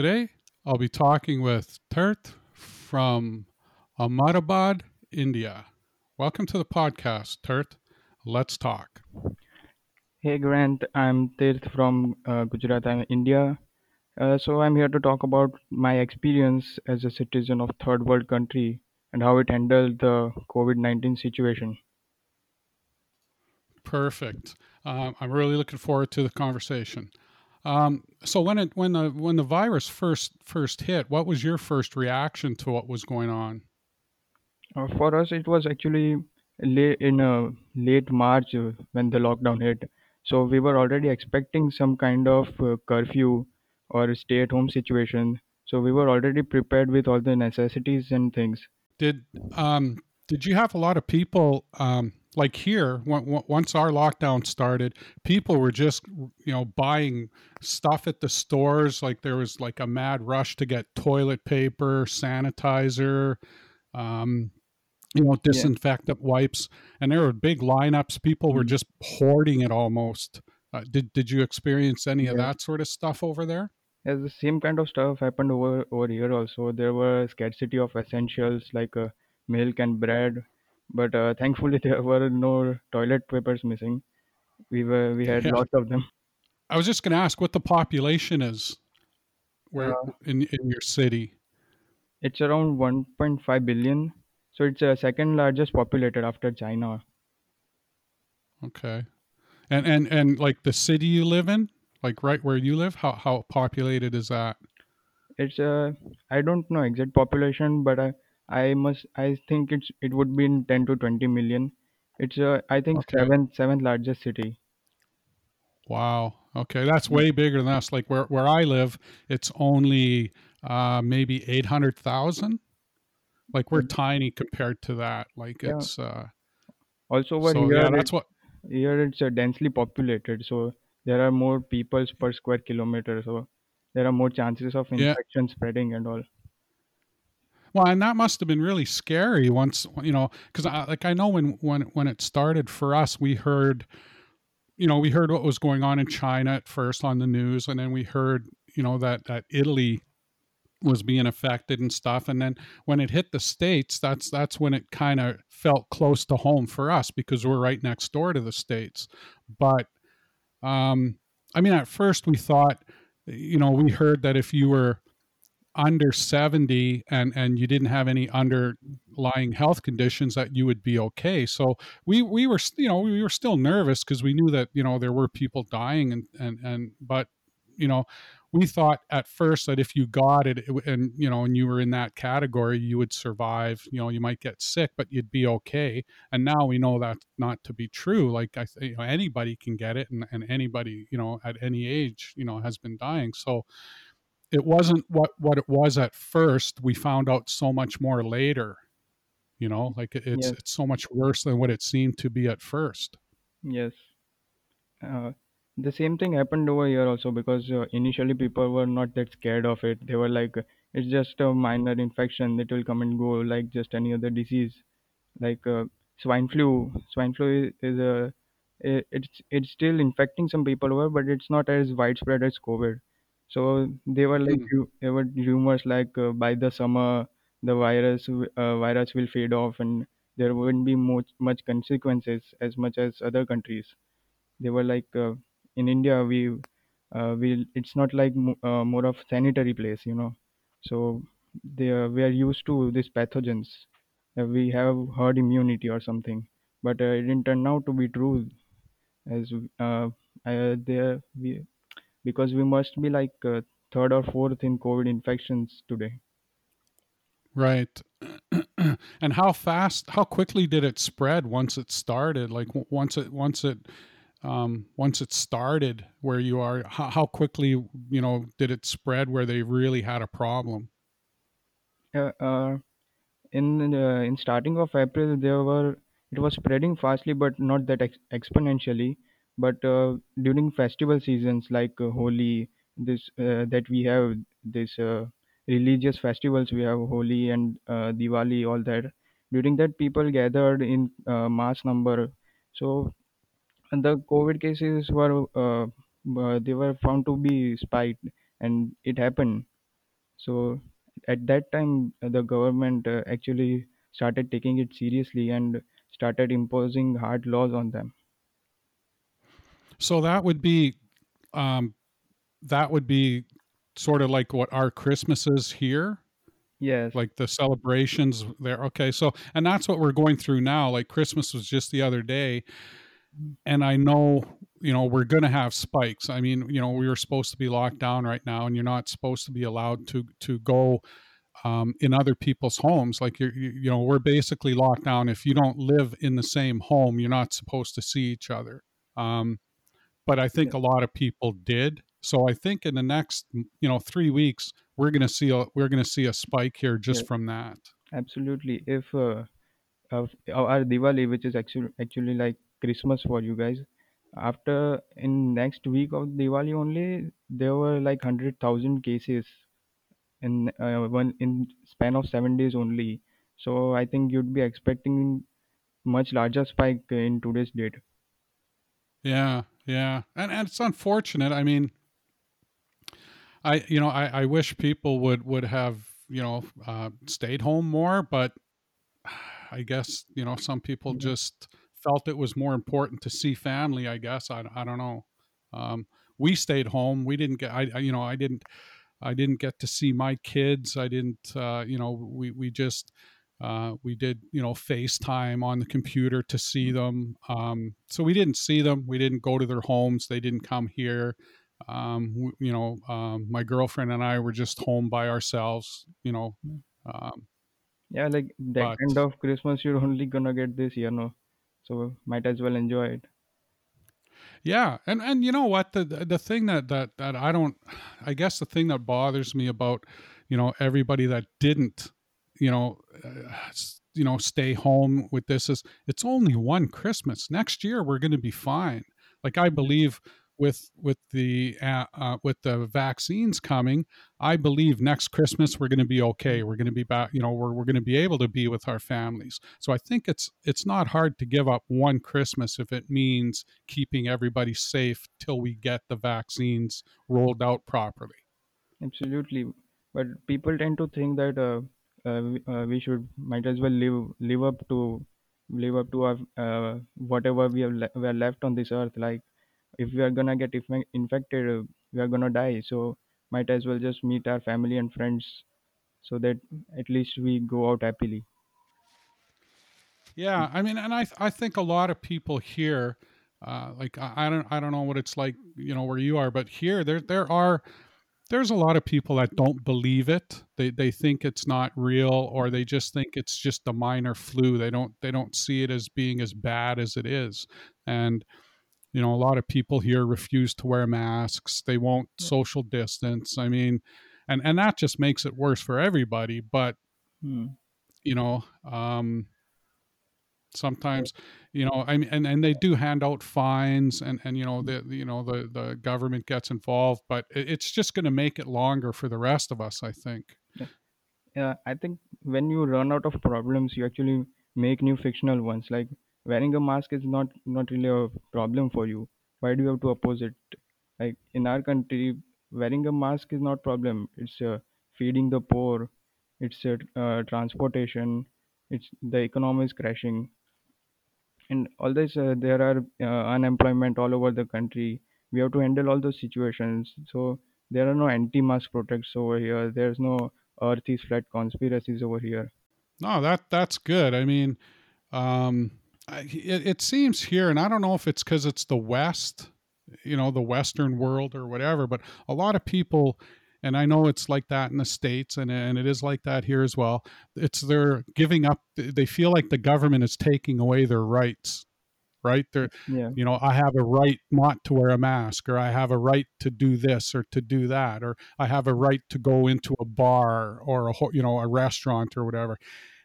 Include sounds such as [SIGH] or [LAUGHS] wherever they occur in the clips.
Today, I'll be talking with Tirth from Ahmedabad, India. Welcome to the podcast, Tirth. Let's talk. Hey Grant, I'm Tirth from uh, Gujarat, I'm India. Uh, so I'm here to talk about my experience as a citizen of third world country and how it handled the COVID-19 situation. Perfect. Um, I'm really looking forward to the conversation. Um, so when it when the when the virus first first hit, what was your first reaction to what was going on? Uh, for us, it was actually late in uh, late March uh, when the lockdown hit. So we were already expecting some kind of uh, curfew or stay-at-home situation. So we were already prepared with all the necessities and things. Did um, did you have a lot of people um, like here once our lockdown started? People were just you know buying stuff at the stores. Like there was like a mad rush to get toilet paper, sanitizer. Um, you know, Yeah. disinfectant wipes, and there were big lineups. People were Mm. just hoarding it almost. Uh, did did you experience any of that sort of stuff over there? As the same kind of stuff happened over over here also. There were scarcity of essentials like uh, milk and bread, but uh, thankfully [LAUGHS] there were no toilet papers missing. We were we had Yeah, lots of them. I was just going to ask what the population is where Uh, in in your city. it's around 1.5 billion, so it's uh, second largest populated after China. Okay, and and and like the city you live in, like right where you live, how how populated is that? It's uh, I don't know exact population, but I I must I think it's it would be in 10 to 20 million. It's uh, I think Okay, seventh seventh largest city. wow. Okay, that's way bigger than us. Like where where I live, it's only uh, maybe eight hundred thousand. Like we're tiny compared to that. Like Yeah. it's uh, Also over so here, yeah. it, That's what here it's uh, densely populated, so there are more peoples per square kilometer, so there are more chances of yeah. infection spreading and all. Well, and that must have been really scary once you know, because I, like I know when when when it started for us, we heard you know we heard what was going on in China at first on the news, and then we heard you know that that Italy was being affected and stuff, and then when it hit the states, that's that's when it kind of felt close to home for us because we're right next door to the states. But um, I mean, at first we thought, you know, we heard that if you were under 70 and and you didn't have any underlying health conditions that you would be okay. So we we were you know we were still nervous because we knew that you know there were people dying and and and but you know we thought at first that if you got it, and you know and you were in that category you would survive you know you might get sick but you'd be okay. And now we know that not to be true. Like i you know anybody can get it and, and anybody you know at any age you know has been dying. So it wasn't what what it was at first. We found out so much more later. You know, like it- it's Yes, it's so much worse than what it seemed to be at first. yes. Uh, the same thing happened over here also because uh, initially people were not that scared of it. They were like, it's just a minor infection, it will come and go like just any other disease. like uh, swine flu. Swine flu is, is a it's it's still infecting some people over, but it's not as widespread as COVID. So they were like Mm, ru- there were rumors like uh, by the summer the virus w- uh, virus will fade off and there wouldn't be much much consequences as much as other countries. They were like uh, in India we uh, we it's not like mo- uh, more of sanitary place, you know. So they are, we are used to these pathogens. Uh, we have herd immunity or something, but uh, it didn't turn out to be true as uh, uh, there we because we must be like uh, third or fourth in COVID infections today. right. [CLEARS THROAT] and how fast, how quickly did it spread once it started? Like once it once it um, once it started where you are, how, how quickly you know did it spread where they really had a problem? Uh, uh, in uh, in starting of April, there were it was spreading fastly, but not that ex- exponentially. But uh, during festival seasons like uh, Holi, this uh, that we have this uh, religious festivals, we have Holi and uh, Diwali, all that. During that, people gathered in uh, mass number. So and the COVID cases were uh, uh, they were found to be spiked, and it happened. So at that time, the government uh, actually started taking it seriously and started imposing hard laws on them. So that would be um, that would be sort of like what our Christmas is here, Yes, like the celebrations there. Okay, so and that's what we're going through now. Like Christmas was just the other day, and I know you know we're going to have spikes. I mean, you know, we were supposed to be locked down right now, and you're not supposed to be allowed to to go um, in other people's homes. Like you're, you, you know, we're basically locked down. If you don't live in the same home, you're not supposed to see each other. Um, but I yeah, think a lot of people did. So I think in the next, you know, three weeks, we're going to see a we're going to see a spike here yeah, just from that. absolutely. If uh, our Diwali, which is actually actually like Christmas for you guys, after in next week of Diwali only, there were like hundred thousand cases in uh, one in span of seven days only. So I think you'd be expecting much larger spike in today's date. Yeah, yeah, and and it's unfortunate. I mean, I you know I, I wish people would would have you know uh, stayed home more, but I guess you know some people just felt it was more important to see family. I guess I, I don't know. Um, we stayed home. We didn't get. I, I you know I didn't I didn't get to see my kids. I didn't. Uh, you know we we just. Uh, we did, you know, FaceTime on the computer to see them. Um, so we didn't see them. We didn't go to their homes. They didn't come here. Um, w- you know, um, my girlfriend and I were just home by ourselves. You know, um, Yeah, like that but kind of Christmas you're only gonna get this year, no? So might as well enjoy it. Yeah, and and you know what the the the thing that that that I don't I guess the thing that bothers me about you know everybody that didn't you know uh, you know stay home with this is it's only one Christmas. Next year we're going to be fine. Like I believe with with the uh, uh, with the vaccines coming, I believe next Christmas we're going to be okay. We're going to be back. You know, we're we're going to be able to be with our families. So I think it's it's not hard to give up one Christmas if it means keeping everybody safe till we get the vaccines rolled out properly. Absolutely, but people tend to think that uh, uh, we, uh, we should might as well live live up to live up to our uh, whatever we have le- we are left on this earth. Like if we are gonna get inf- infected, uh, we are gonna die. So might as well just meet our family and friends so that at least we go out happily. Yeah, I mean, and I I think a lot of people here, uh, like I, I don't I don't know what it's like, you know, where you are, but here there there are there's a lot of people that don't believe it. They they think it's not real, or they just think it's just a minor flu. They don't they don't see it as being as bad as it is, and you know, a lot of people here refuse to wear masks. They won't Yeah. social distance. I mean, and and that just makes it worse for everybody. But Hmm. you know, um, sometimes, you know, I mean, and and they do hand out fines, and and you know, the you know the the government gets involved, but it's just going to make it longer for the rest of us. I think. Yeah. Yeah, I think when you run out of problems, you actually make new fictional ones. Like wearing a mask is not not really a problem for you. Why do you have to oppose it? Like in our country, wearing a mask is not problem. It's uh, feeding the poor. It's uh, uh, transportation. It's the economy is crashing, and all this. Uh, there are uh, unemployment all over the country. We have to handle all those situations. So there are no anti-mask protects over here. There's no Earth is flat conspiracies over here. No, that that's good. I mean, um, it, it seems here, and I don't know if it's because it's the West, you know, the Western world or whatever, but a lot of people, and I know it's like that in the States and, and it is like that here as well. It's they're giving up, they feel like the government is taking away their rights, right? They're, Yeah, you know, I have a right not to wear a mask, or I have a right to do this or to do that, or I have a right to go into a bar or a, you know, a restaurant or whatever.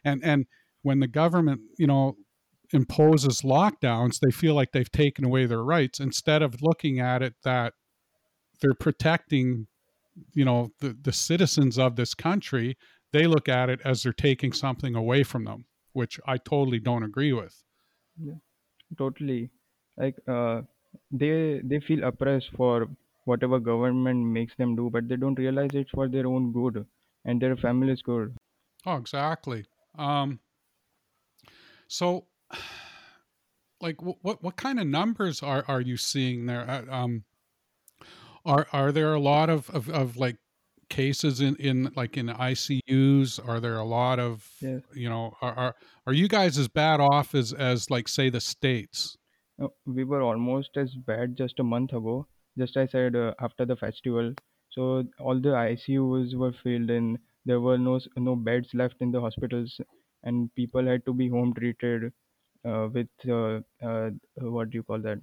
And, and, when the government, you know, imposes lockdowns, they feel like they've taken away their rights instead of looking at it that they're protecting, you know, the, the citizens of this country. They look at it as they're taking something away from them, which I totally don't agree with. yeah, totally. Like uh, they they feel oppressed for whatever government makes them do, but they don't realize it's for their own good. and their family's good. Oh, exactly. Um, so, [SIGHS] like, wh- what what kind of numbers are are you seeing there? Uh, Um, are are there a lot of of, of like cases in in like in ICUs? Are there a lot of Yes. you know are are, are you guys as bad off as as like say the states? We were almost as bad just a month ago. Just I said uh, after the festival, so all the ICUs were filled and there were no no beds left in the hospitals, and people had to be home treated uh, with uh, uh, what do you call that?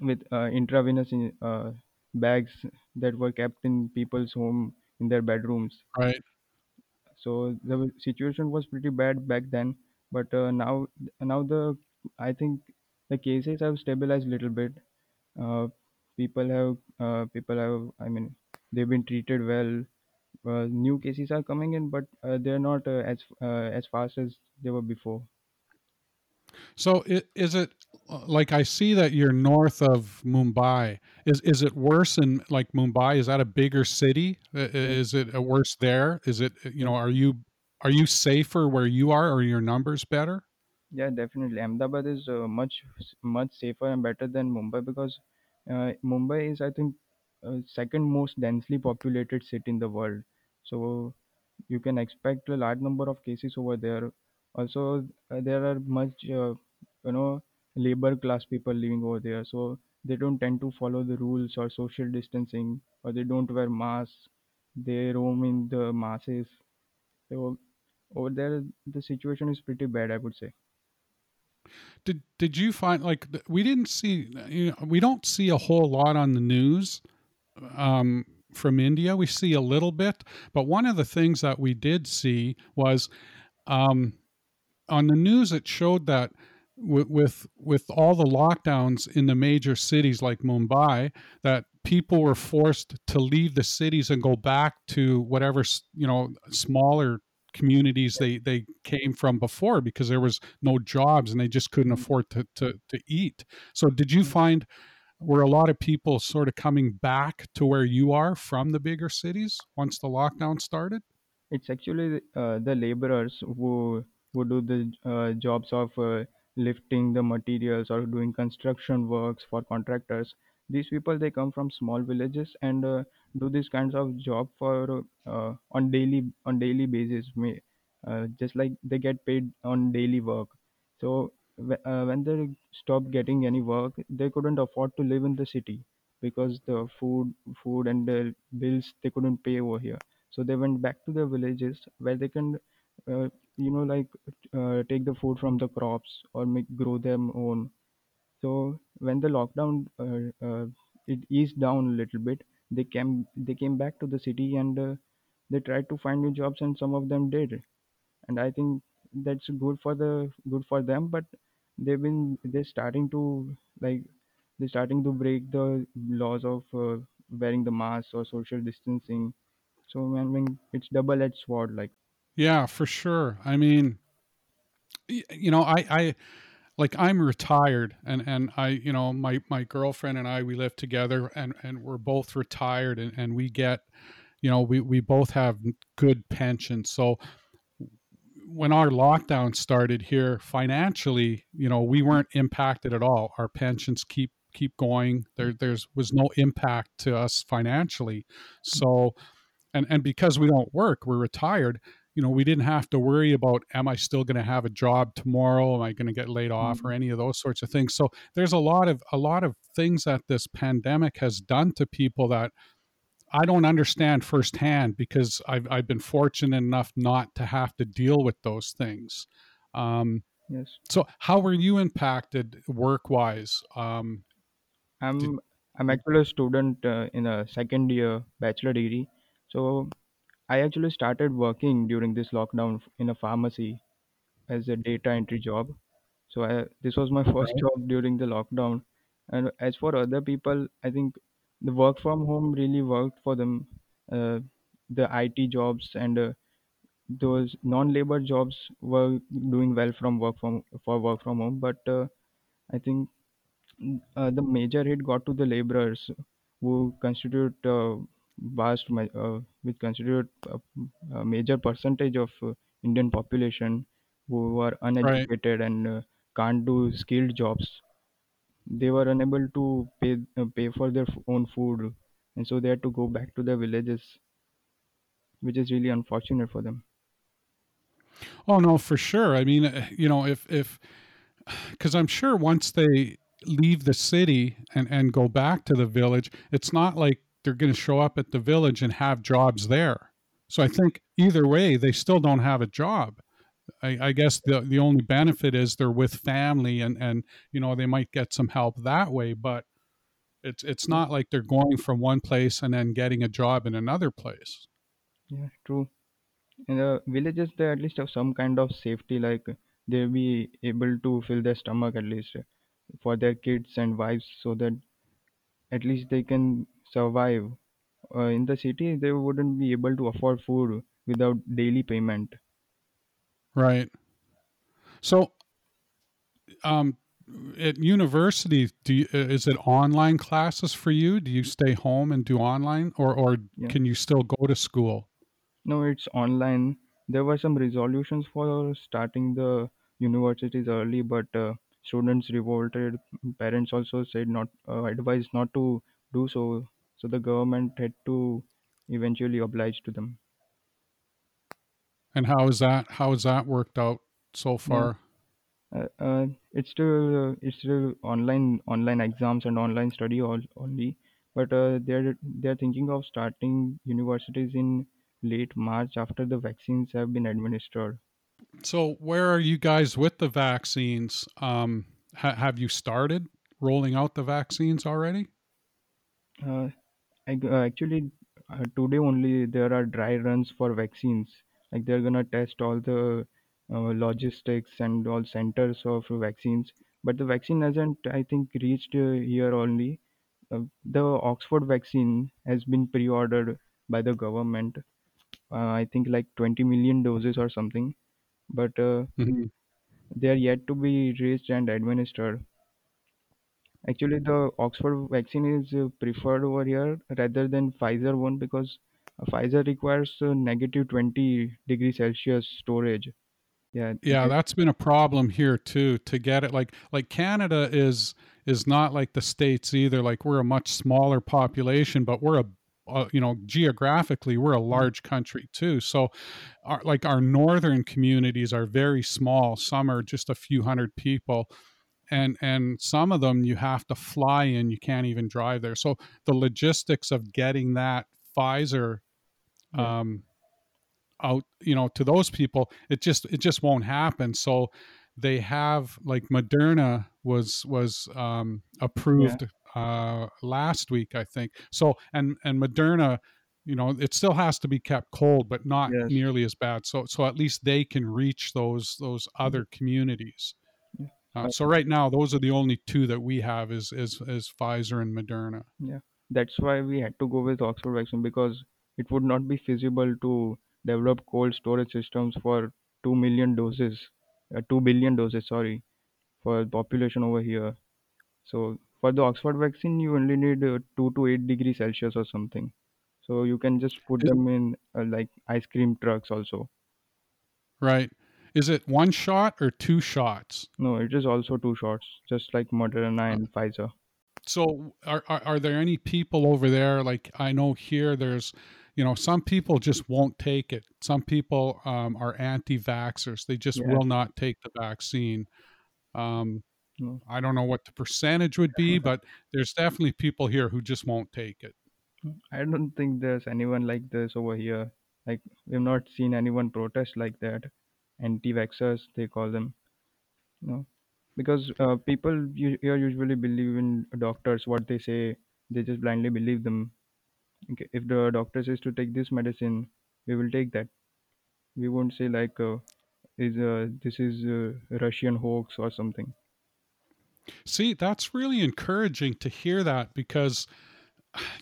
With uh, intravenous in, uh, bags that were kept in people's home in their bedrooms. Right. So the situation was pretty bad back then, but uh, now now the I think the cases have stabilized a little bit uh, people have uh, people have i mean they've been treated well uh, new cases are coming in but uh, they're not uh, as uh, as fast as they were before So i- is it like I see that you're north of Mumbai? Is is it worse in like Mumbai? Is that a bigger city? Yes Is it uh, worse there? Is it you know are you are you safer where you are? Or are your numbers better? yeah definitely ahmedabad is uh, much much safer and better than mumbai because uh, mumbai is i think uh, second most densely populated city in the world so you can expect a large number of cases over there. Also, uh, there are much, uh, you know, labor class people living over there, so they don't tend to follow the rules or social distancing, or they don't wear masks. They roam in the masses. So over there, the situation is pretty bad, I would say. Did did you find like we didn't see you know, we don't see a whole lot on the news um, from India. We see a little bit, but one of the things that we did see was um, on the news it showed that with, with with all the lockdowns in the major cities like Mumbai that people were forced to leave the cities and go back to whatever you know smaller communities they they came from before because there was no jobs and they just couldn't Mm, afford to to, to eat. So did you mm. find were a lot of people sort of coming back to where you are from the bigger cities once the lockdown started? It's actually uh, the laborers who who do the uh, jobs of uh, lifting the materials or doing construction works for contractors. These people they come from small villages and uh, do these kinds of job for uh, on daily on daily basis. May uh, just like they get paid on daily work. So uh, when they stopped getting any work, they couldn't afford to live in the city because the food food and the bills they couldn't pay over here so they went back to their villages where they can uh, you know like uh, take the food from the crops or make grow them own so when the lockdown uh, uh, it eased down a little bit they came they came back to the city and uh, they tried to find new jobs and some of them did and i think that's good for the good for them but they've been they're starting to like they're starting to break the laws of uh, wearing the mask or social distancing so I mean, it's double-edged sword. Like, yeah for sure. I mean you know i i like i'm retired and and i you know my my girlfriend and i we live together and and we're both retired and and we get you know we we both have good pensions. So when our lockdown started here financially you know we weren't impacted at all. Our pensions keep keep going. There there's was no impact to us financially. So and and because we don't work we're retired you know we didn't have to worry about am i still going to have a job tomorrow? Am i going to get laid off or mm, any of those sorts of things? So there's a lot of a lot of things that this pandemic has done to people that i don't understand firsthand because i've, I've been fortunate enough not to have to deal with those things. Um, yes, so how were you impacted work wise um, I'm I'm actually a student uh, in a second year bachelor degree. So I actually started working during this lockdown in a pharmacy as a data entry job. So I, this was my first right job during the lockdown. And as for other people, I think the work from home really worked for them. Uh, the IT jobs and uh, those non-labor jobs were doing well from work from for work from home. But uh, I think uh, the major hit got to the laborers who constitute uh, vast, ma- uh, which constitute a, a major percentage of uh, Indian population who are Right. uneducated and uh, can't do skilled jobs. They were unable to pay uh, pay for their f- own food, and so they had to go back to their villages, which is really unfortunate for them. Oh no, for sure. I mean, uh, you know, if if because I'm sure once they leave the city and and go back to the village, it's not like they're going to show up at the village and have jobs there. So I think either way, they still don't have a job. I, I guess the the only benefit is they're with family and and you know they might get some help that way, but it's it's not like they're going from one place and then getting a job in another place. yeah, true. In the villages, they at least have some kind of safety, like they'll be able to fill their stomach at least for their kids and wives, so that at least they can survive. Uh, in the city, they wouldn't be able to afford food without daily payment. Right. So um, at university, do you, is it online classes for you? Do you stay home and do online, or or Yeah. can you still go to school? No, it's online. There were some resolutions for starting the universities early, but uh, students revolted. Parents also said not uh, advised not to do so. So the government had to eventually oblige to them. And how is that? How has that worked out so far? uh, uh, it's still uh, it's still online online exams and online study all, only. But uh, they're they're thinking of starting universities in late March after the vaccines have been administered. So where are you guys with the vaccines? Um, ha- have you started rolling out the vaccines already? Uh, Ac- uh, Actually, uh, today only there are dry runs for vaccines. Like they're gonna test all the uh, logistics and all centers of vaccines. But the vaccine hasn't, I think, reached uh, here only. Uh, the Oxford vaccine has been pre-ordered by the government. Uh, I think like 20 million doses or something. But uh, Mhm. they are yet to be reached and administered. Actually, the Oxford vaccine is uh, preferred over here rather than Pfizer one because uh, Pfizer requires uh, negative 20 degree Celsius storage. Yeah, Yeah, that, that's been a problem here too to get it like like Canada is is not like the states either. Like we're a much smaller population, but we're a uh, you know geographically we're a large country too. So our like our northern communities are very small. Some are just a few hundred people and and some of them you have to fly in. You can't even drive there. So the logistics of getting that Pfizer yeah, um out you know to those people it just it just won't happen so they have like moderna was was um yeah, approved uh last week i think so and and moderna you know it still has to be kept cold but not yes, nearly as bad so so at least they can reach those those other communities yeah. Uh, so right now those are the only two that we have is is is pfizer and moderna yeah. That's why we had to go with Oxford vaccine because it would not be feasible to develop cold storage systems for 2 million doses, uh, 2 billion doses, sorry, for population over here. So for the Oxford vaccine, you only need uh, 2 to 8 degrees Celsius or something. So you can just put them in uh, like ice cream trucks also. right is it one shot or two shots No, it is also two shots, just like Moderna and Pfizer. so are, are are there any people over there like i know here there's you know some people just won't take it some people um, are anti-vaxxers they just Yeah, will not take the vaccine um, no. i don't know what the percentage would be but there's definitely people here who just won't take it I don't think there's anyone like this over here. Like we've not seen anyone protest like that. Anti-vaxxers, they call them. No, because uh, people here usually believe in doctors. What they say, they just blindly believe them. Okay, if the doctor says to take this medicine, we will take that. We won't say like uh, is uh, this is uh, Russian hoax or something. see that's really encouraging to hear that because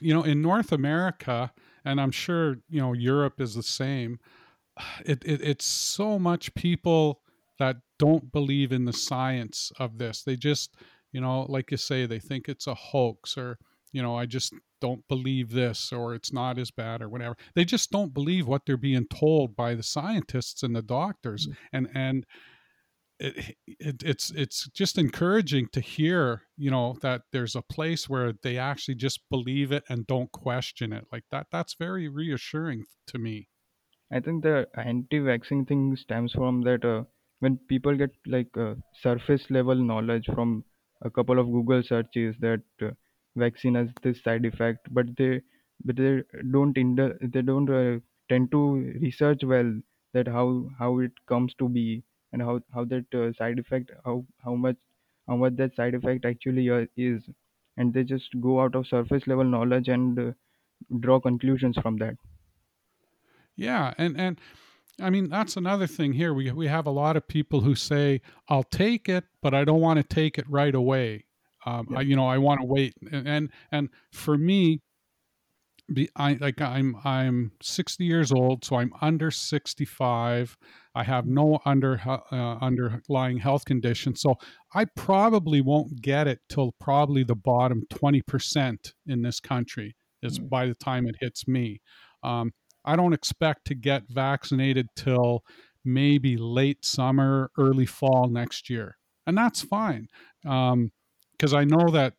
you know in north america and i'm sure you know europe is the same it, it it's so much people that don't believe in the science of this. They just, you know, like you say, they think it's a hoax or you know, I just don't believe this or it's not as bad or whatever. They just don't believe what they're being told by the scientists and the doctors. Mm. And and it, it, it's it's just encouraging to hear you know that there's a place where they actually just believe it and don't question it like that that's very reassuring to me I think the anti-vaccine thing stems from that uh, when people get like uh, surface level knowledge from a couple of Google searches that uh, vaccine has this side effect, but they but they don't ind- they don't uh, tend to research well that how how it comes to be and how how that uh, side effect how how much how much that side effect actually uh, is, and they just go out of surface level knowledge and uh, draw conclusions from that. Yeah and and i mean that's another thing here we we have a lot of people who say i'll take it but i don't want to take it right away um, Yeah. I, you know i want to wait and, and and for me be I like I'm I'm 60 years old, so I'm under 65. I have no under uh, underlying health condition, so I probably won't get it till probably the bottom 20% in this country is Mm. by the time it hits me. Um, I don't expect to get vaccinated till maybe late summer, early fall next year, and that's fine um, because I know that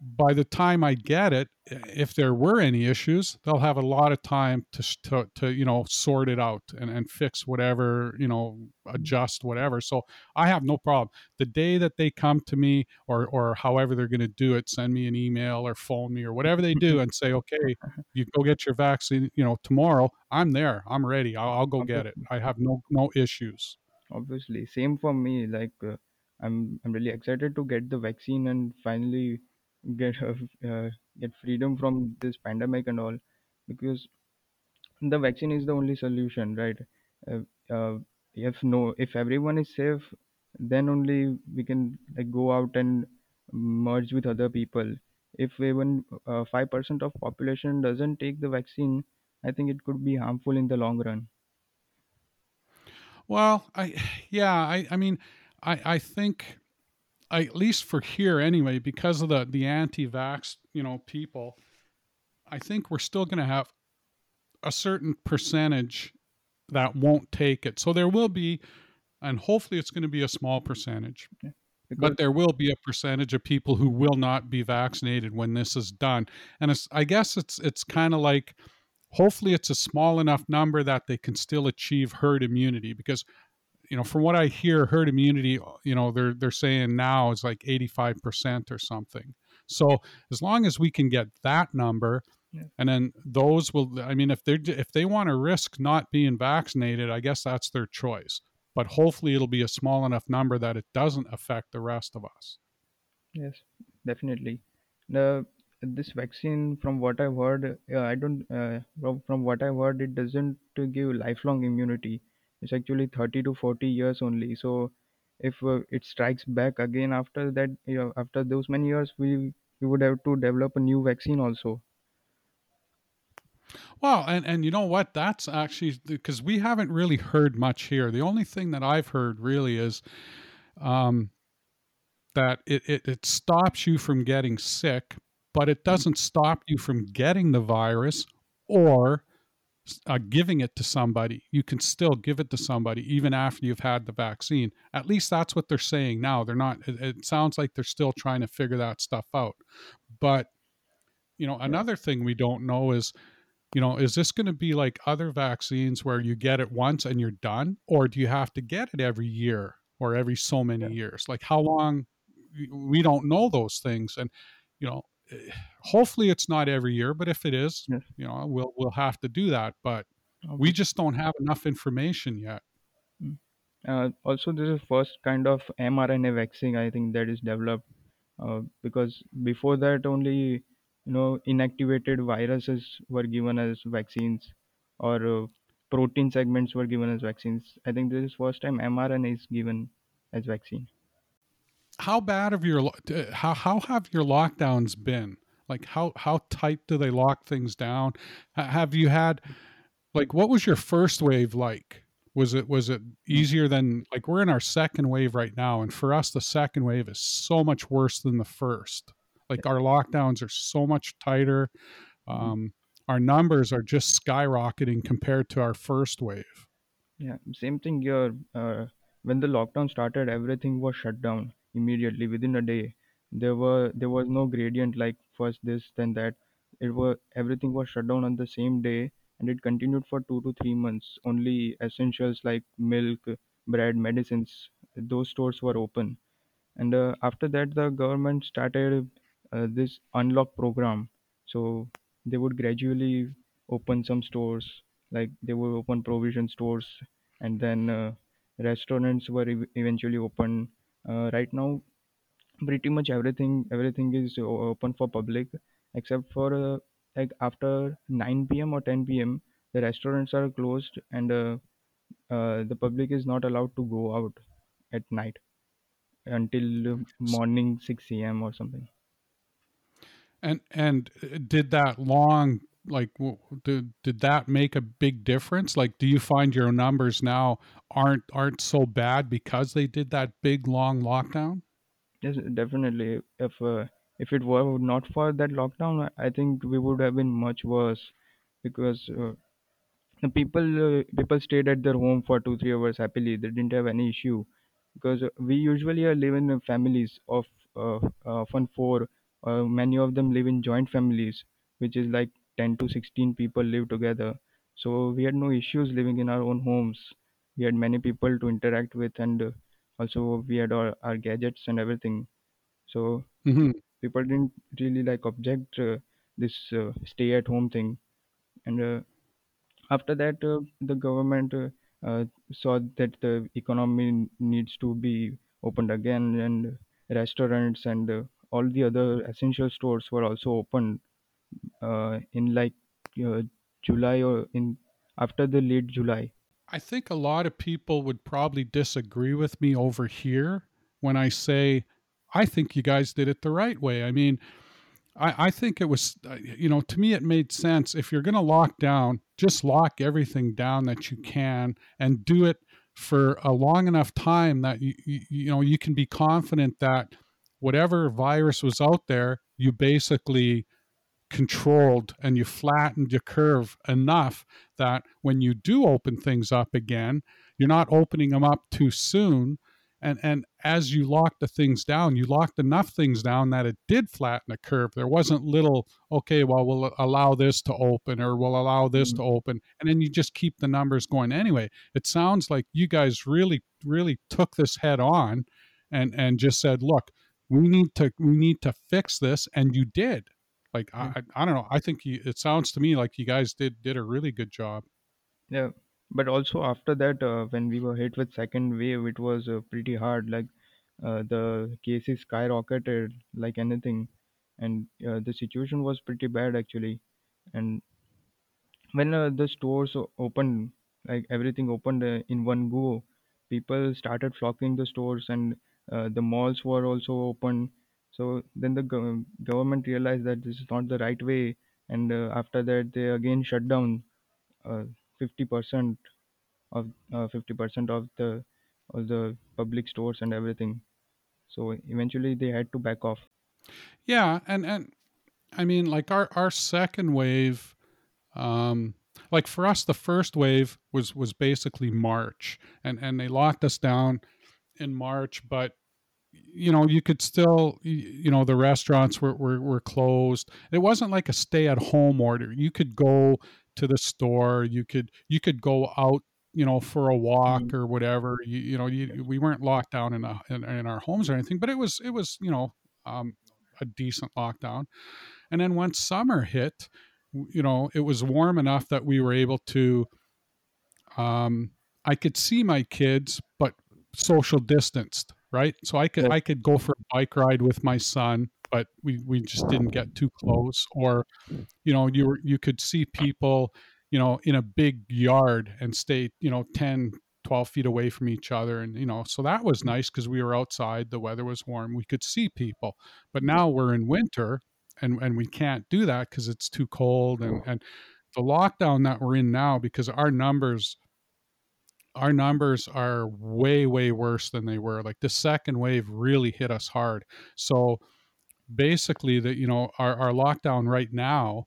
by the time I get it, if there were any issues, they'll have a lot of time to to, to you know sort it out and, and fix whatever you know adjust whatever. So I have no problem. The day that they come to me or or however they're going to do it, send me an email or phone me or whatever they do and say, okay, [LAUGHS] you go get your vaccine. You know tomorrow. I'm there. I'm ready. I'll, I'll go get it. I have no no issues. Obviously, same for me. Like uh, I'm, I'm really excited to get the vaccine and finally get uh, get freedom from this pandemic and all, because the vaccine is the only solution, right? Uh, uh, if no, if everyone is safe, then only we can like go out and merge with other people. If even uh, five percent of population doesn't take the vaccine, I think it could be harmful in the long run. Well, I [SIGHS] yeah, I I mean, I I think I, at least for here anyway, because of the the anti-vax, you know, people, I think we're still going to have a certain percentage that won't take it. So there will be, and hopefully it's going to be a small percentage. Because but there will be a percentage of people who will not be vaccinated when this is done. And it's, I guess it's it's kind of like, hopefully it's a small enough number that they can still achieve herd immunity because you know, from what I hear, herd immunity, you know, they're they're saying now is like eighty five percent or something. So as long as we can get that number, yeah, and then those will, I mean, if they if they want to risk not being vaccinated, I guess that's their choice. But hopefully, it'll be a small enough number that it doesn't affect the rest of us. yes, definitely. The this vaccine, from what I've heard, uh, I don't. Uh, from, what I've heard, it doesn't give lifelong immunity. It's actually 30 to 40 years only. So, if uh, it strikes back again after that, you know, after those many years, we we would have to develop a new vaccine also. Well, and and you know what? That's actually because we haven't really heard much here. The only thing that I've heard really is um, that it, it, it stops you from getting sick, but it doesn't stop you from getting the virus or uh, giving it to somebody. You can still give it to somebody even after you've had the vaccine. At least that's what they're saying now. They're not, it, it sounds like they're still trying to figure that stuff out. But, you know, another thing we don't know is, you know, is this going to be like other vaccines where you get it once and you're done? Or do you have to get it every year or every so many yeah, years? Like how long? We don't know those things. And, you know, [SIGHS] hopefully it's not every year, but if it is, yes, you know, we'll, we'll have to do that. But we just don't have enough information yet. Mm. Uh, also, this is first kind of mRNA vaccine I think that is developed uh, because before that only you know inactivated viruses were given as vaccines or uh, protein segments were given as vaccines. I think this is first time mRNA is given as vaccine. How bad have your, how, how have your lockdowns been? Like how, how tight do they lock things down? Have you had like what was your first wave like was it was it easier than like we're in our second wave right now and for us the second wave is so much worse than the first Like our lockdowns are so much tighter. Mhm. Um, our numbers are just skyrocketing compared to our first wave. Yeah, same thing here. Uh, when the lockdown started, everything was shut down immediately within a day. There were there was no gradient like first this then that. It was everything was shut down on the same day, and it continued for two to three months. Only essentials like milk, bread, medicines, those stores were open and uh, after that the government started uh, this unlock program so they would gradually open some stores like they would open provision stores and then uh, restaurants were ev- eventually open uh, right now pretty much everything everything is open for public except for uh, like after 9 p.m or 10 p.m the restaurants are closed and uh, uh, the public is not allowed to go out at night until morning 6 a.m. or something. And and uh, did that long like did did that make a big difference? Like, do you find your numbers now aren't aren't so bad because they did that big long lockdown? Yes, definitely. If uh, if it were not for that lockdown, I think we would have been much worse because uh, the people uh, people stayed at their home for two three hours happily. They didn't have any issue because uh, we usually uh, live in families of uh, uh, four. Uh, many of them live in joint families, which is like 10 to 16 people live together. So we had no issues living in our own homes. We had many people to interact with, and uh, also we had our, our gadgets and everything. So hmm people didn't really like object uh, this uh, stay at home thing. And uh, after that, uh, the government uh, uh, saw that the economy needs to be opened again, and restaurants and uh, all the other essential stores were also opened uh, in like uh, July or in after the late July. I think a lot of people would probably disagree with me over here when I say I think you guys did it the right way. I mean, I, I think it was, uh, you know, to me, it made sense. If you're going to lock down, just lock everything down that you can and do it for a long enough time that you, you, you know, you can be confident that whatever virus was out there, you basically controlled and you flattened your curve enough that when you do open things up again, you're not opening them up too soon. And and as you lock the things down, you locked enough things down that it did flatten the curve. There wasn't little, okay, well, we'll allow this to open or we'll allow this Mm, to open. And then you just keep the numbers going anyway. It sounds like you guys really, really took this head on and and just said, look, we need to we need to fix this. And you did like I, Yeah, I, I don't know. I think you, it sounds to me like you guys did did a really good job. yeah. But also after that, uh, when we were hit with second wave, it was uh, pretty hard. Like uh, the cases skyrocketed like anything, and uh, the situation was pretty bad actually. And when uh, the stores opened like everything opened uh, in one go people started flocking the stores and uh, the malls were also open so then the gov- government realized that this is not the right way and uh, after that they again shut down uh, 50% of uh, 50% of the of the public stores and everything. So eventually they had to back off. Yeah, and and I mean like our our second wave um like for us the first wave was was basically March. And and they locked us down in March but you know you could still you know the restaurants were, were were closed. It wasn't like a stay at home order. You could go to the store. You could you could go out you know for a walk Mm, or whatever. You, you know you, we weren't locked down in, a, in in our homes or anything but it was it was you know um, a decent lockdown. And then once summer hit you know it was warm enough that we were able to um, I could see my kids, but social distanced, right? So I could Yes. I could go for a bike ride with my son, but we we just didn't get too close. Or you know, you were you could see people, you know, in a big yard and stay, you know, 10, 12 feet away from each other. And, you know, so that was nice because we were outside, the weather was warm, we could see people. But now we're in winter and and we can't do that because it's too cold and and the lockdown that we're in now because our numbers our numbers are way way worse than they were like the second wave really hit us hard. So basically that you know our, our lockdown right now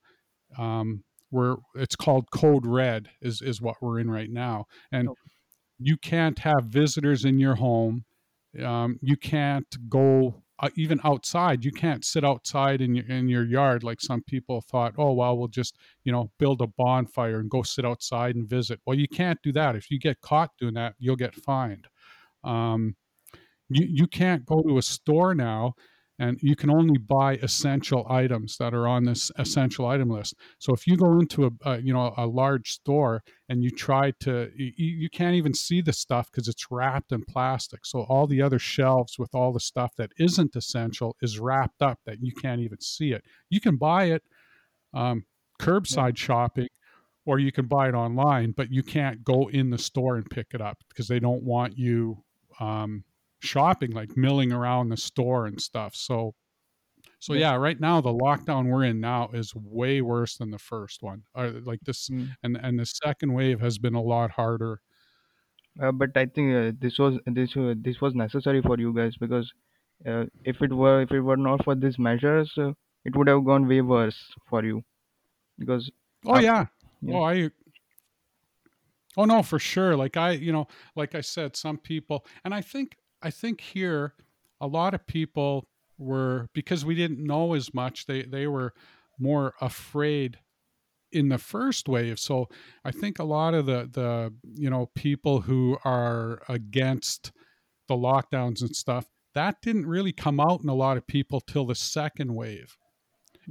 um, we're it's called code red is is what we're in right now. And Okay. you can't have visitors in your home. Um, you can't go uh, even outside you can't sit outside in your in your yard like some people thought oh well we'll just you know build a bonfire and go sit outside and visit. Well you can't do that. If you get caught doing that you'll get fined. Um, you you can't go to a store now and you can only buy essential items that are on this essential item list. So if you go into a, a you know a large store and you try to you, you can't even see the stuff because it's wrapped in plastic. So all the other shelves with all the stuff that isn't essential is wrapped up that you can't even see it. You can buy it um, Yeah. curbside shopping or you can buy it online, but you can't go in the store and pick it up because they don't want you um, shopping, like milling around the store and stuff. So, so Yeah. right now the lockdown we're in now is way worse than the first one. Or like this, Mm. and and the second wave has been a lot harder. Uh, but I think uh, this was this uh, this was necessary for you guys because uh, if it were if it were not for these measures, uh, it would have gone way worse for you because Oh after yeah, yeah oh I Oh no, for sure. Like I, you know, like I said, some people, and I think, I think here, a lot of people were because we didn't know as much. They they were more afraid in the first wave. So I think a lot of the the you know people who are against the lockdowns and stuff that didn't really come out in a lot of people till the second wave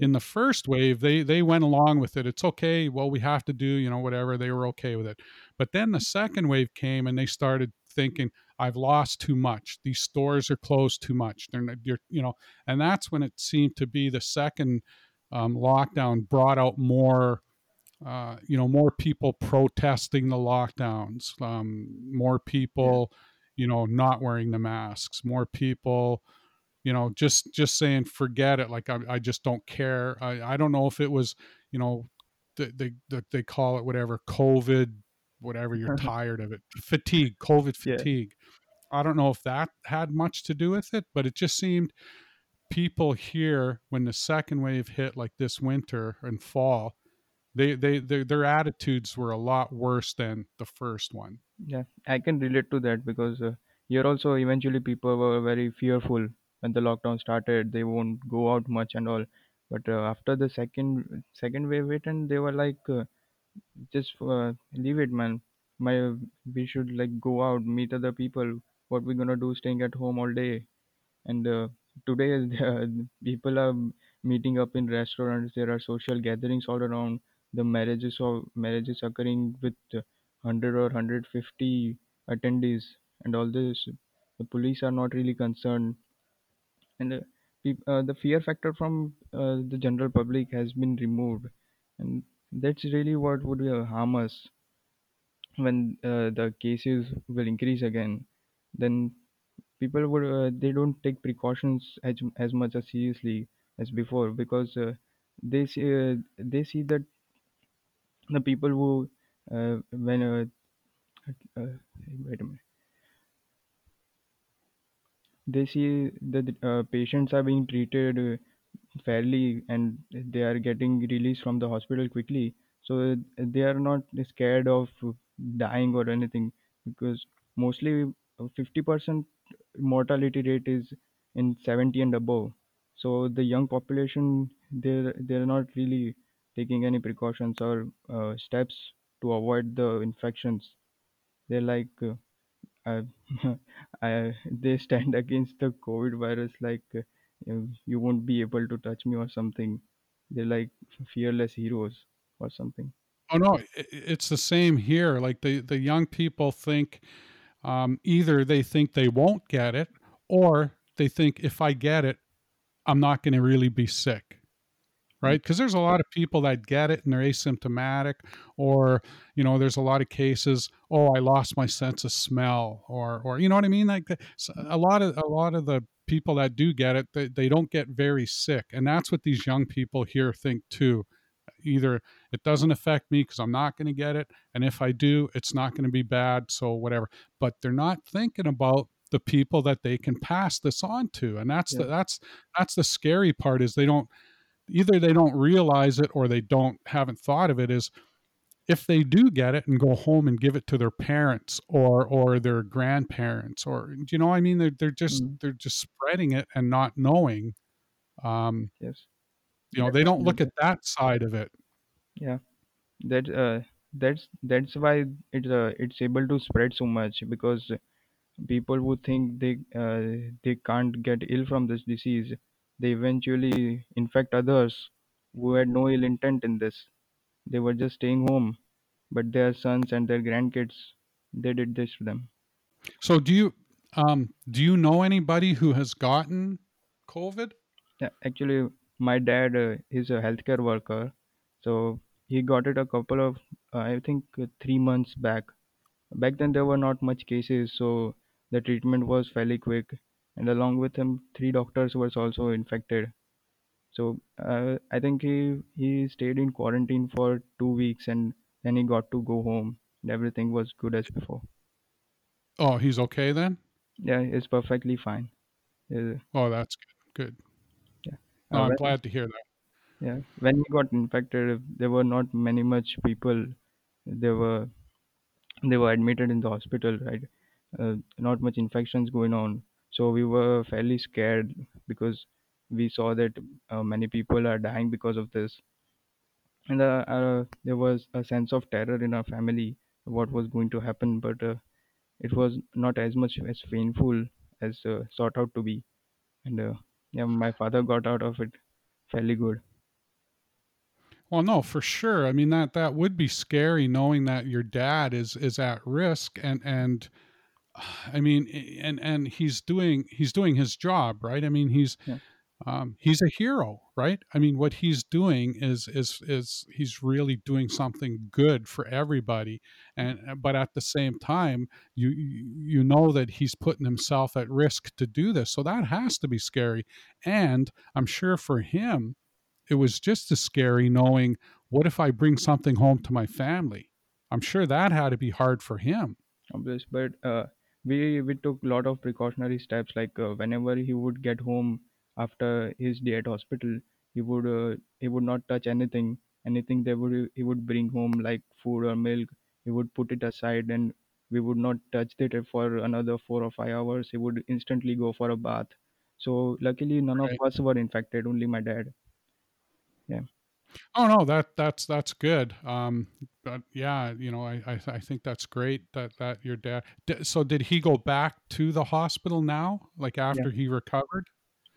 in the first wave they they went along with it it's okay well we have to do you know whatever they were okay with it but then the second wave came and they started thinking i've lost too much. These stores are closed too much. They're you're, you know and that's when it seemed to be the second um, lockdown brought out more uh, you know more people protesting the lockdowns um, more people you know not wearing the masks more people you know just just saying forget it like i, I just don't care. I, I don't know if it was you know they, they they call it whatever covid whatever you're [LAUGHS] tired of it fatigue covid fatigue i don't know if that had much to do with it but it just seemed people here when the second wave hit like this winter and fall they they their, their attitudes were a lot worse than the first one yeah I can relate to that because uh, here also eventually people were very fearful when the lockdown started. They won't go out much and all. But uh, after the second second wave hit, and they were like. Uh, just uh, leave it man my we should like go out meet other people what we gonna do staying at home all day? And uh, today uh, [LAUGHS] people are meeting up in restaurants there are social gatherings all around. The marriages of marriages occurring with uh, 100 or 150 attendees and all this. The police are not really concerned. And uh, uh, the fear factor from uh, the general public has been removed. And that's really what would uh, harm us when uh, the cases will increase again then people would uh, they don't take precautions as, as much as seriously as before because uh, they see uh, they see that the people who uh, when uh, uh, wait a minute. They see that uh, patients are being treated fairly and they are getting released from the hospital quickly. So they are not scared of dying or anything because mostly 50% mortality rate is in 70 and above so the young population they're they're not really taking any precautions or uh, steps to avoid the infections they're like uh, [LAUGHS] I, they stand [LAUGHS] against the COVID virus like uh, you won't be able to touch me or something. They're like fearless heroes or something. oh no it's the same here like the the young people think um, either they think they won't get it or they think if I get it, I'm not going to really be sick. Mm, Right. Because there's a lot of people that get it and they're asymptomatic, or, you know, there's a lot of cases, oh, I lost my sense of smell, or, or, you know what I mean? Like the, mm, a lot of, a lot of the people that do get it, they, they don't get very sick. And that's what these young people here think too either it doesn't affect me because I'm not going to get it, and if I do, it's not going to be bad, so whatever. But they're not thinking about the people that they can pass this on to and that's the that's that's the scary part is they don't either they don't realize it or they don't haven't thought of it is if they do get it and go home and give it to their parents or or their grandparents or do you know what I mean? They're, they're just mm, they're just spreading it and not knowing um yes you know they don't look at that side of it. Yeah. That uh, that's that's why it's uh, it's able to spread so much because people who think they uh, they can't get ill from this disease they eventually infect others who had no ill intent in this. They were just staying home but their sons and their grandkids they did this to them. So do you um do you know anybody who has gotten covid? Yeah, actually my dad uh, is a healthcare worker. So he got it a couple of uh, i think uh, 3 months back. Back then there were not much cases so the treatment was fairly quick. And along with him three doctors was also infected. So uh, i think he he stayed in quarantine for 2 weeks and then he got to go home and everything was good as before. Oh he's okay then? Yeah it's perfectly fine. Uh, oh that's good good no uh, i'm when glad to hear that. Yeah when we got infected there were not many much people there were they were admitted in the hospital right? Uh, not much infections going on. So we were fairly scared because we saw that uh, many people are dying because of this. And uh, uh, there was a sense of terror in our family what was going to happen but uh, it was not as much as painful as uh, sought out to be. And uh, yeah my father got out of it fairly good Well, no, for sure. I mean that that would be scary knowing that your dad is is at risk and and [SIGHS] I mean and and he's doing he's doing his job, right? I mean he's yeah um, he's a hero, right? I mean what he's doing is is is he's really doing something good for everybody, and uh, but at the same time you you know that he's putting himself at risk to do this, so that has to be scary. And I'm sure for him it was just as scary knowing what if I bring something home to my family? I'm sure that had to be hard for him. obvious but uh, we we took a lot of precautionary steps like uh, whenever he would get home after his day at hospital he would uh, he would not touch anything anything they would he would bring home like food or milk he would put it aside and we would not touch it for another 4 or 5 hours he would instantly go for a bath so luckily none of Right. us were infected only my dad yeah Oh no, that that's that's good. Um, but yeah, you know, I, I I think that's great that that your dad. d- So did he go back to the hospital now, like yeah after he recovered?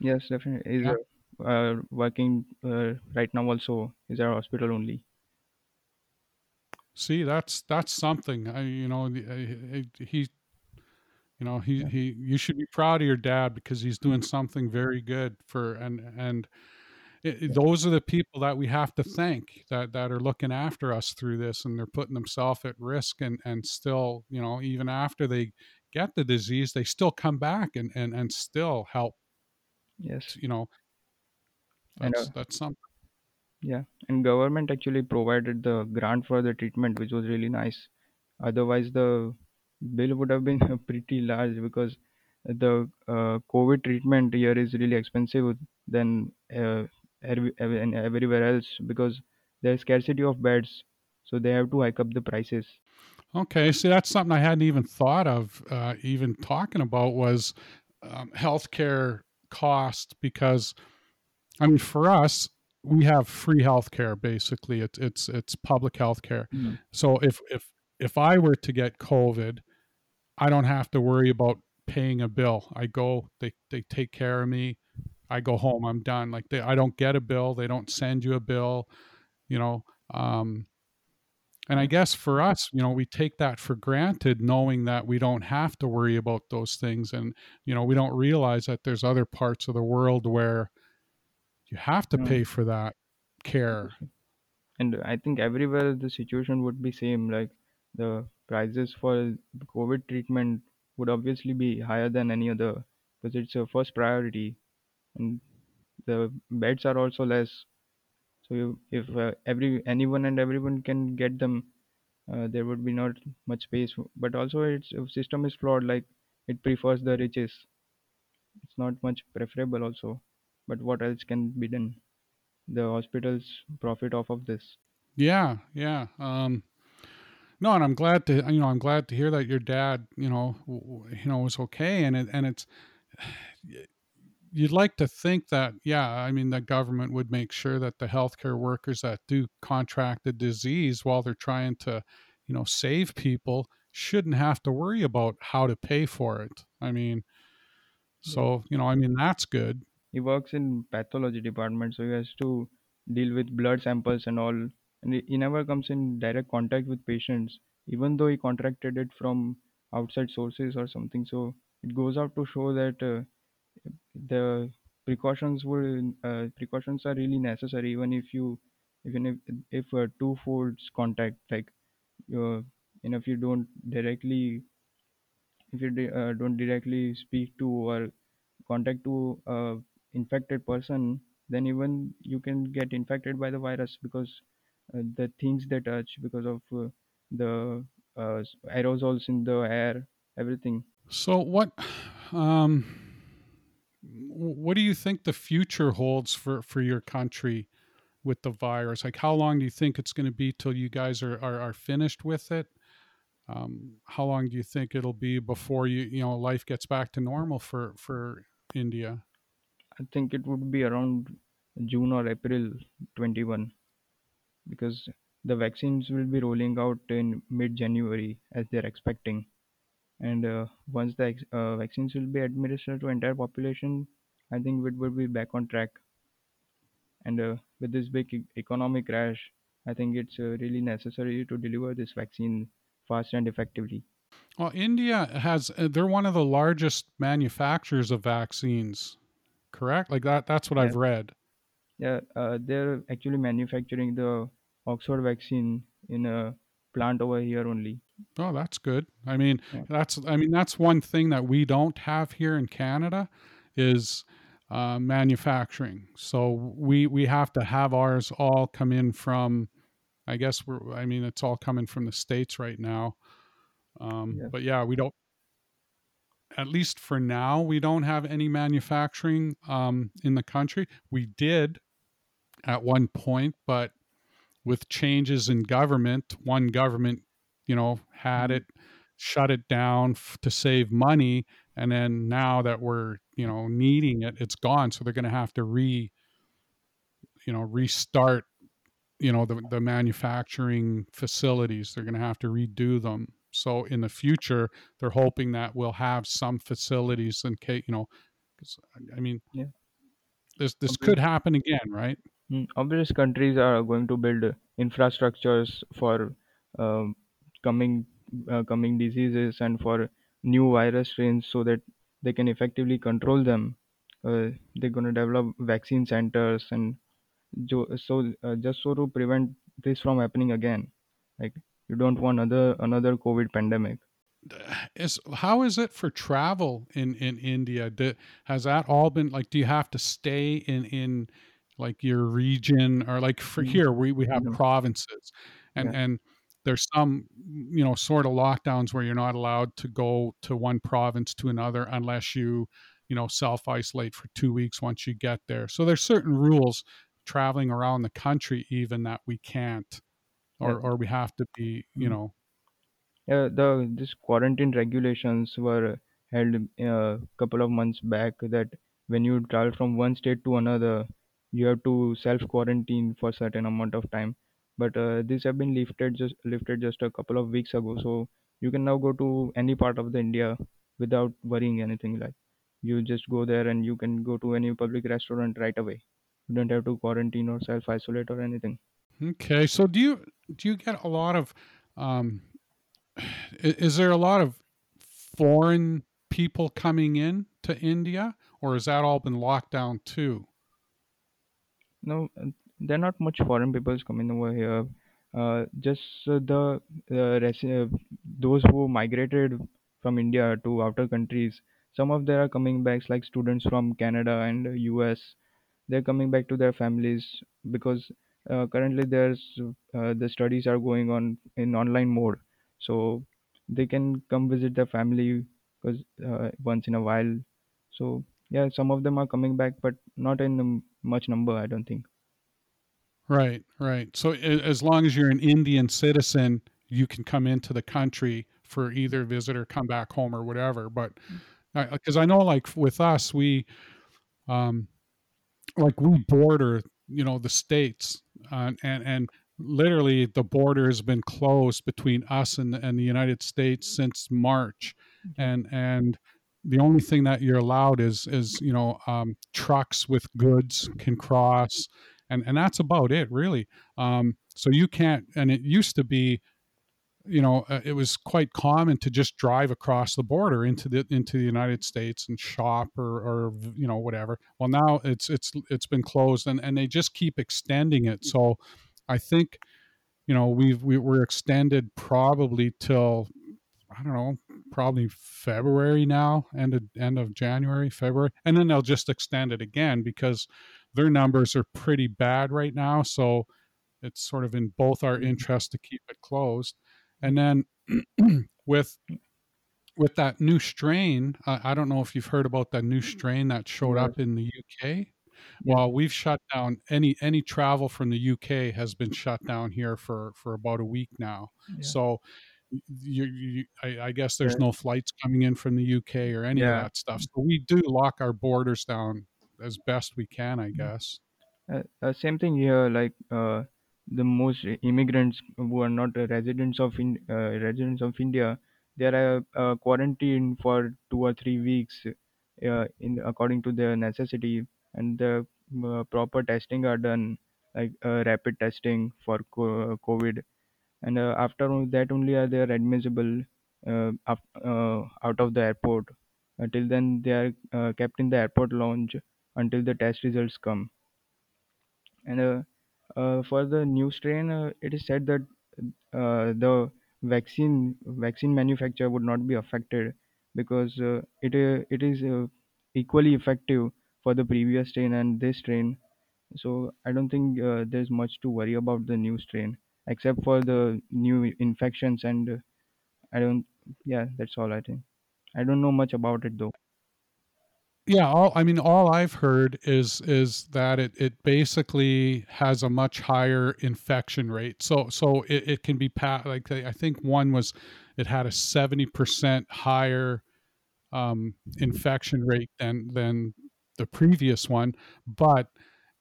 Yes definitely. Is Yeah. uh, uh, working uh, right now also is at hospital only? See, that's that's something. I you know the- I- I- he you know he yeah. he you should be proud of your dad because he's doing something very good for and and it, it- yeah. those are the people that we have to thank that that are looking after us through this and they're putting themselves at risk and and still you know even after they get the disease they still come back and and, and still help yes you know and uh, that's that's something Yeah, and government actually provided the grant for the treatment, which was really nice. Otherwise, the bill would have been [LAUGHS] pretty large because the uh, COVID treatment here is really expensive than uh, every- ev- and everywhere else because there's scarcity of beds, so they have to hike up the prices. okay see that's something i hadn't even thought of uh, even talking about was um, healthcare cost because i mean for us we have free healthcare basically it's it's it's public healthcare Mm. so if if if i were to get covid I don't have to worry about paying a bill. I go, they they take care of me. I go home. I'm done. Like they, I don't get a bill. They don't send you a bill. You know. Um, and I guess for us, you know, we take that for granted, knowing that we don't have to worry about those things, and you know, we don't realize that there's other parts of the world where you have to Mm. pay for that care. And I think everywhere the situation would be same. Like the prices for COVID treatment would obviously be higher than any other because it's a first priority, and the beds are also less. So if uh, every anyone and everyone can get them, uh, there would be not much space. But also, its system is flawed. Like it prefers the riches. It's not much preferable also. But what else can be done? The hospitals profit off of this. Yeah, yeah. Um, no, and I'm glad to you know I'm glad to hear that your dad you know w- you know was okay, and it and it's you'd like to think that yeah I mean the government would make sure that the healthcare workers that do contract the disease while they're trying to you know save people shouldn't have to worry about how to pay for it. I mean, so you know I mean that's good. He works in pathology department, so he has to deal with blood samples and all. And he he never comes in direct contact with patients, even though he contracted it from outside sources or something. So it goes out to show that uh, the precautions will uh, precautions are really necessary, even if you even if if two folds contact like uh, and if you don't directly if you uh, don't directly speak to or contact to a infected person then even you can get infected by the virus because uh, the things they touch because of uh, the uh, aerosols in the air everything. So what um what do you think the future holds for for your country with the virus? Like how long do you think it's going to be till you guys are are, are finished with it? Um, how long do you think it'll be before you you know life gets back to normal for for India? i think it would be around june or april 21 because the vaccines will be rolling out in mid january as they're expecting and uh, once the uh, vaccines will be administered to entire population i think it will be back on track and uh, with this big e- economic crash i think it's uh, really necessary to deliver this vaccine fast and effectively Well, India has uh, they're one of the largest manufacturers of vaccines, correct? Like that that's what yeah I've read. yeah uh, they're actually manufacturing the oxford vaccine in a plant over here only Oh, that's good. I mean, yeah that's I mean that's one thing that we don't have here in Canada is uh, manufacturing. So we we have to have ours all come in from. I guess we're. I mean, it's all coming from the states right now. Um, yeah but yeah, we don't. At least for now, we don't have any manufacturing um, in the country. We did at one point, but with changes in government, one government, you know, had Mhm. it, shut it down f- to save money, and then now that we're, you know, needing it, it's gone. So they're going to have to re, you know, restart, you know, the the manufacturing facilities. They're going to have to redo them. So in the future, they're hoping that we'll have some facilities in case, you know, 'cause, I mean, yeah this this obvious, could happen again, right? mm, obvious countries are going to build infrastructures for um, coming uh, coming diseases and for new virus strains so that they can effectively control them. Uh, they're going to develop vaccine centers and jo- so uh, just so to prevent this from happening again. Like you don't want another another covid pandemic. Is how is it for travel in in India? Do, has that all been like? Do you have to stay in in like your region or like for Mm, here we we have no provinces, and yeah. and there's some you know sort of lockdowns where you're not allowed to go to one province to another unless you you know self isolate for two weeks once you get there. So there's certain rules traveling around the country even that we can't or or we have to be you mm. know yeah the this quarantine regulations were held a couple of months back that when you travel from one state to another you have to self quarantine for certain amount of time but uh, these have been lifted just lifted just a couple of weeks ago. So you can now go to any part of the india without worrying anything like you just go there and you can go to any public restaurant right away. You don't have to quarantine or self isolate or anything. Okay, so do you do you get a lot of um [SIGHS] i- is there a lot of foreign people coming in to India or has that all been locked down too? No, there are not much foreign peoples coming over here. Uh, just uh, the uh, uh, those who migrated from India to outer countries. Some of them are coming back, like students from Canada and US. They're coming back to their families because uh, currently there's uh, the studies are going on in online mode, so they can come visit their family because uh, once in a while. So yeah, some of them are coming back, but not in um, much number. I don't think. Right, right. So as long as you're an Indian citizen, you can come into the country for either visit or come back home or whatever. But because I know, like with us, we um, like we border, you know, the states, uh, and and literally the border has been closed between us and and the United States since March, and and the only thing that you're allowed is is you know um, trucks with goods can cross, and and that's about it really. Um, so you can't, and it used to be you know, uh, it was quite common to just drive across the border into the into the United States and shop or or you know whatever. Well, now it's it's it's been closed and and they just keep extending it. So I think you know we've we, we're extended probably till I don't know probably February now, end of end of January, February, and then they'll just extend it again because their numbers are pretty bad right now. So it's sort of in both our interests to keep it closed. And then [CLEARS THROAT] with with that new strain, uh, I don't know if you've heard about that new strain that showed up in the UK. Yeah. Well, we've shut down any any travel from the UK has been shut down here for for about a week now. Yeah. So you, you I, I guess there's Yeah. no flights coming in from the UK or any of that stuff. So we do lock our borders down as best we can, I guess. Uh, uh, same thing here. Like uh, the most immigrants who are not residents of in, uh, residents of India, they are quarantined for two or three weeks, uh, in according to their necessity, and the uh, proper testing are done, like uh, rapid testing for COVID, and uh, after that only are they are admissible uh, up, uh, out of the airport. Until then, they are uh, kept in the airport lounge until the test results come and uh, uh, for the new strain, uh, it is said that uh, the vaccine vaccine manufacturer would not be affected because uh, it uh, it is uh, equally effective for the previous strain and this strain. So I don't think uh, there's much to worry about the new strain, except for the new infections and uh, I don't. Yeah, that's all I think. I don't know much about it though. Yeah, all I mean, all I've heard is is that it it basically has a much higher infection rate. So so it, it can be pa- like I think one was it had a seventy percent higher um, infection rate than than the previous one, but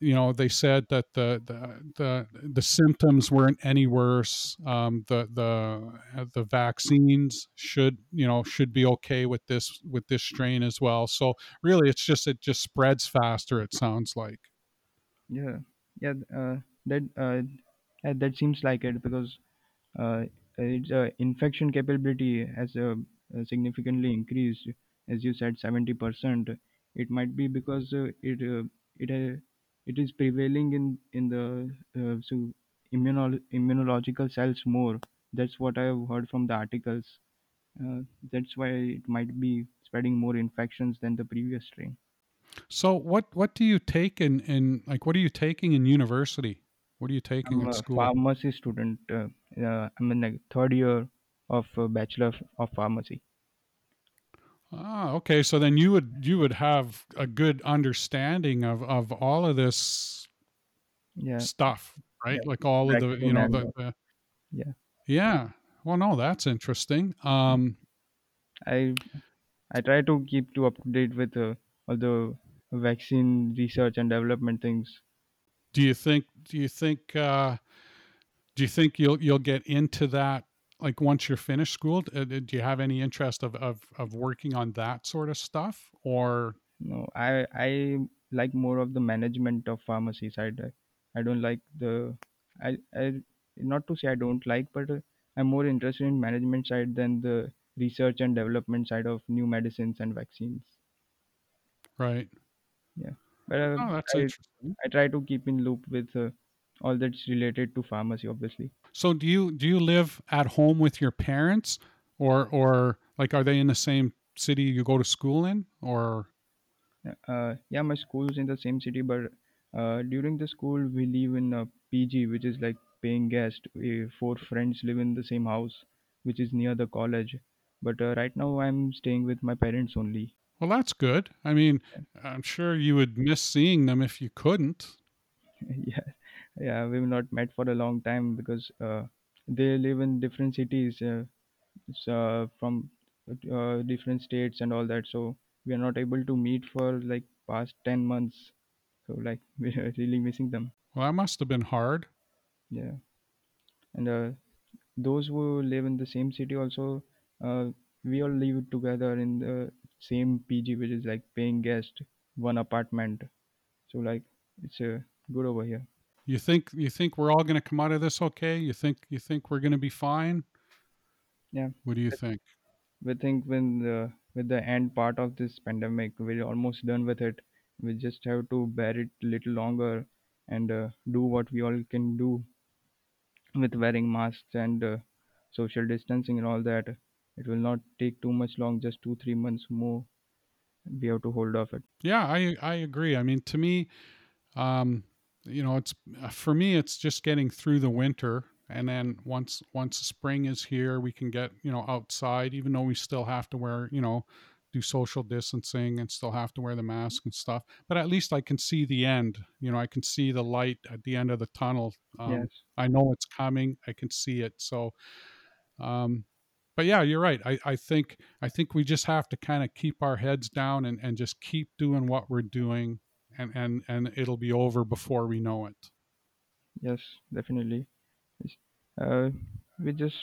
you know they said that the the the, the symptoms weren't any worse. Um, the the uh, the vaccines should you know should be okay with this with this strain as well. So really, it's just it just spreads faster. It sounds like. Yeah, yeah. Uh, that uh, yeah, that seems like it because uh, its uh, infection capability has uh, significantly increased, as you said, seventy percent. It might be because it it it is prevailing in in the uh, so immuno- immunological cells more. That's what I have heard from the articles. Uh, that's why it might be spreading more infections than the previous strain. So what what do you take in in like what are you taking in university? What are you taking I'm at a school? pharmacy student. Uh, uh, I'm in the third year of uh, Bachelor of Pharmacy. Ah, okay. So then you would you would have a good understanding of of all of this Yeah, stuff, yeah. right? Like all of the you know the, the yeah. yeah. Well, no, that's interesting. Um, I I try to keep to up to date with uh, all the vaccine research and development things. do you think do you think uh, do you think you'll you'll get into that like once you're finished school? Uh, Do you have any interest of of of working on that sort of stuff or No, I I like more of the management of pharmacy side. I, I don't like the I I not to say I don't like, but uh, I'm more interested in management side than the research and development side of new medicines and vaccines. right? Yeah, but uh, Oh, that's I interesting. I try to keep in loop with uh, all that's related to pharmacy, obviously. So do you do you live at home with your parents or or like are they in the same city you go to school in or Yeah, Uh, yeah, my school's in the same city, but uh, during the school we live in a PG, which is like paying guest. We, four friends live in the same house, which is near the college. But uh, right now I'm staying with my parents only. Well, that's good. I mean, I'm sure you would miss seeing them if you couldn't. [LAUGHS] yeah, yeah, we've not met for a long time because uh, they live in different cities, uh, so from uh, different states and all that. So we are not able to meet for like past ten months. So like [LAUGHS] we are really missing them. Well, that must have been hard. Yeah, and uh, those who live in the same city also, uh, we all live together in the same PG, which is like paying guest, one apartment. So like it's uh, good over here. You think you think we're all going to come out of this okay? You think you think we're going to be fine? Yeah. What do you think? we think when the with the end part of this pandemic we're almost done with it we just have to bear it a little longer and uh, do what we all can do with wearing masks and uh, social distancing and all that it will not take too much long just two three months more we have to hold off it Yeah, I I agree. I mean, to me, um, you know, it's for me, it's just getting through the winter, and then once once spring is here, we can get you know outside, even though we still have to wear you know do social distancing and still have to wear the mask and stuff. But at least I can see the end. You know, I can see the light at the end of the tunnel. Um, yes I know it's coming. I can see it. So, um, but yeah, you're right. I, I think I think we just have to kind of keep our heads down and, and just keep doing what we're doing and, and, and it'll be over before we know it. yes definitely uh, we just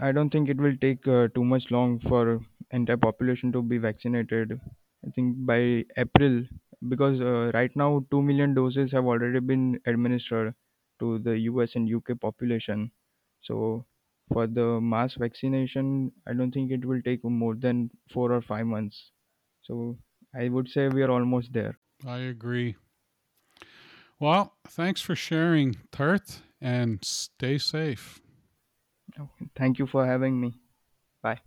I don't think it will take uh, too much long for entire population to be vaccinated. I think by April, because uh, right now 2 million doses have already been administered to the US and UK population. So for the mass vaccination, I don't think it will take more than 4 or 5 months. So I would say we are almost there. I agree. Well, thanks for sharing, Tart, and stay safe. Thank you for having me. Bye.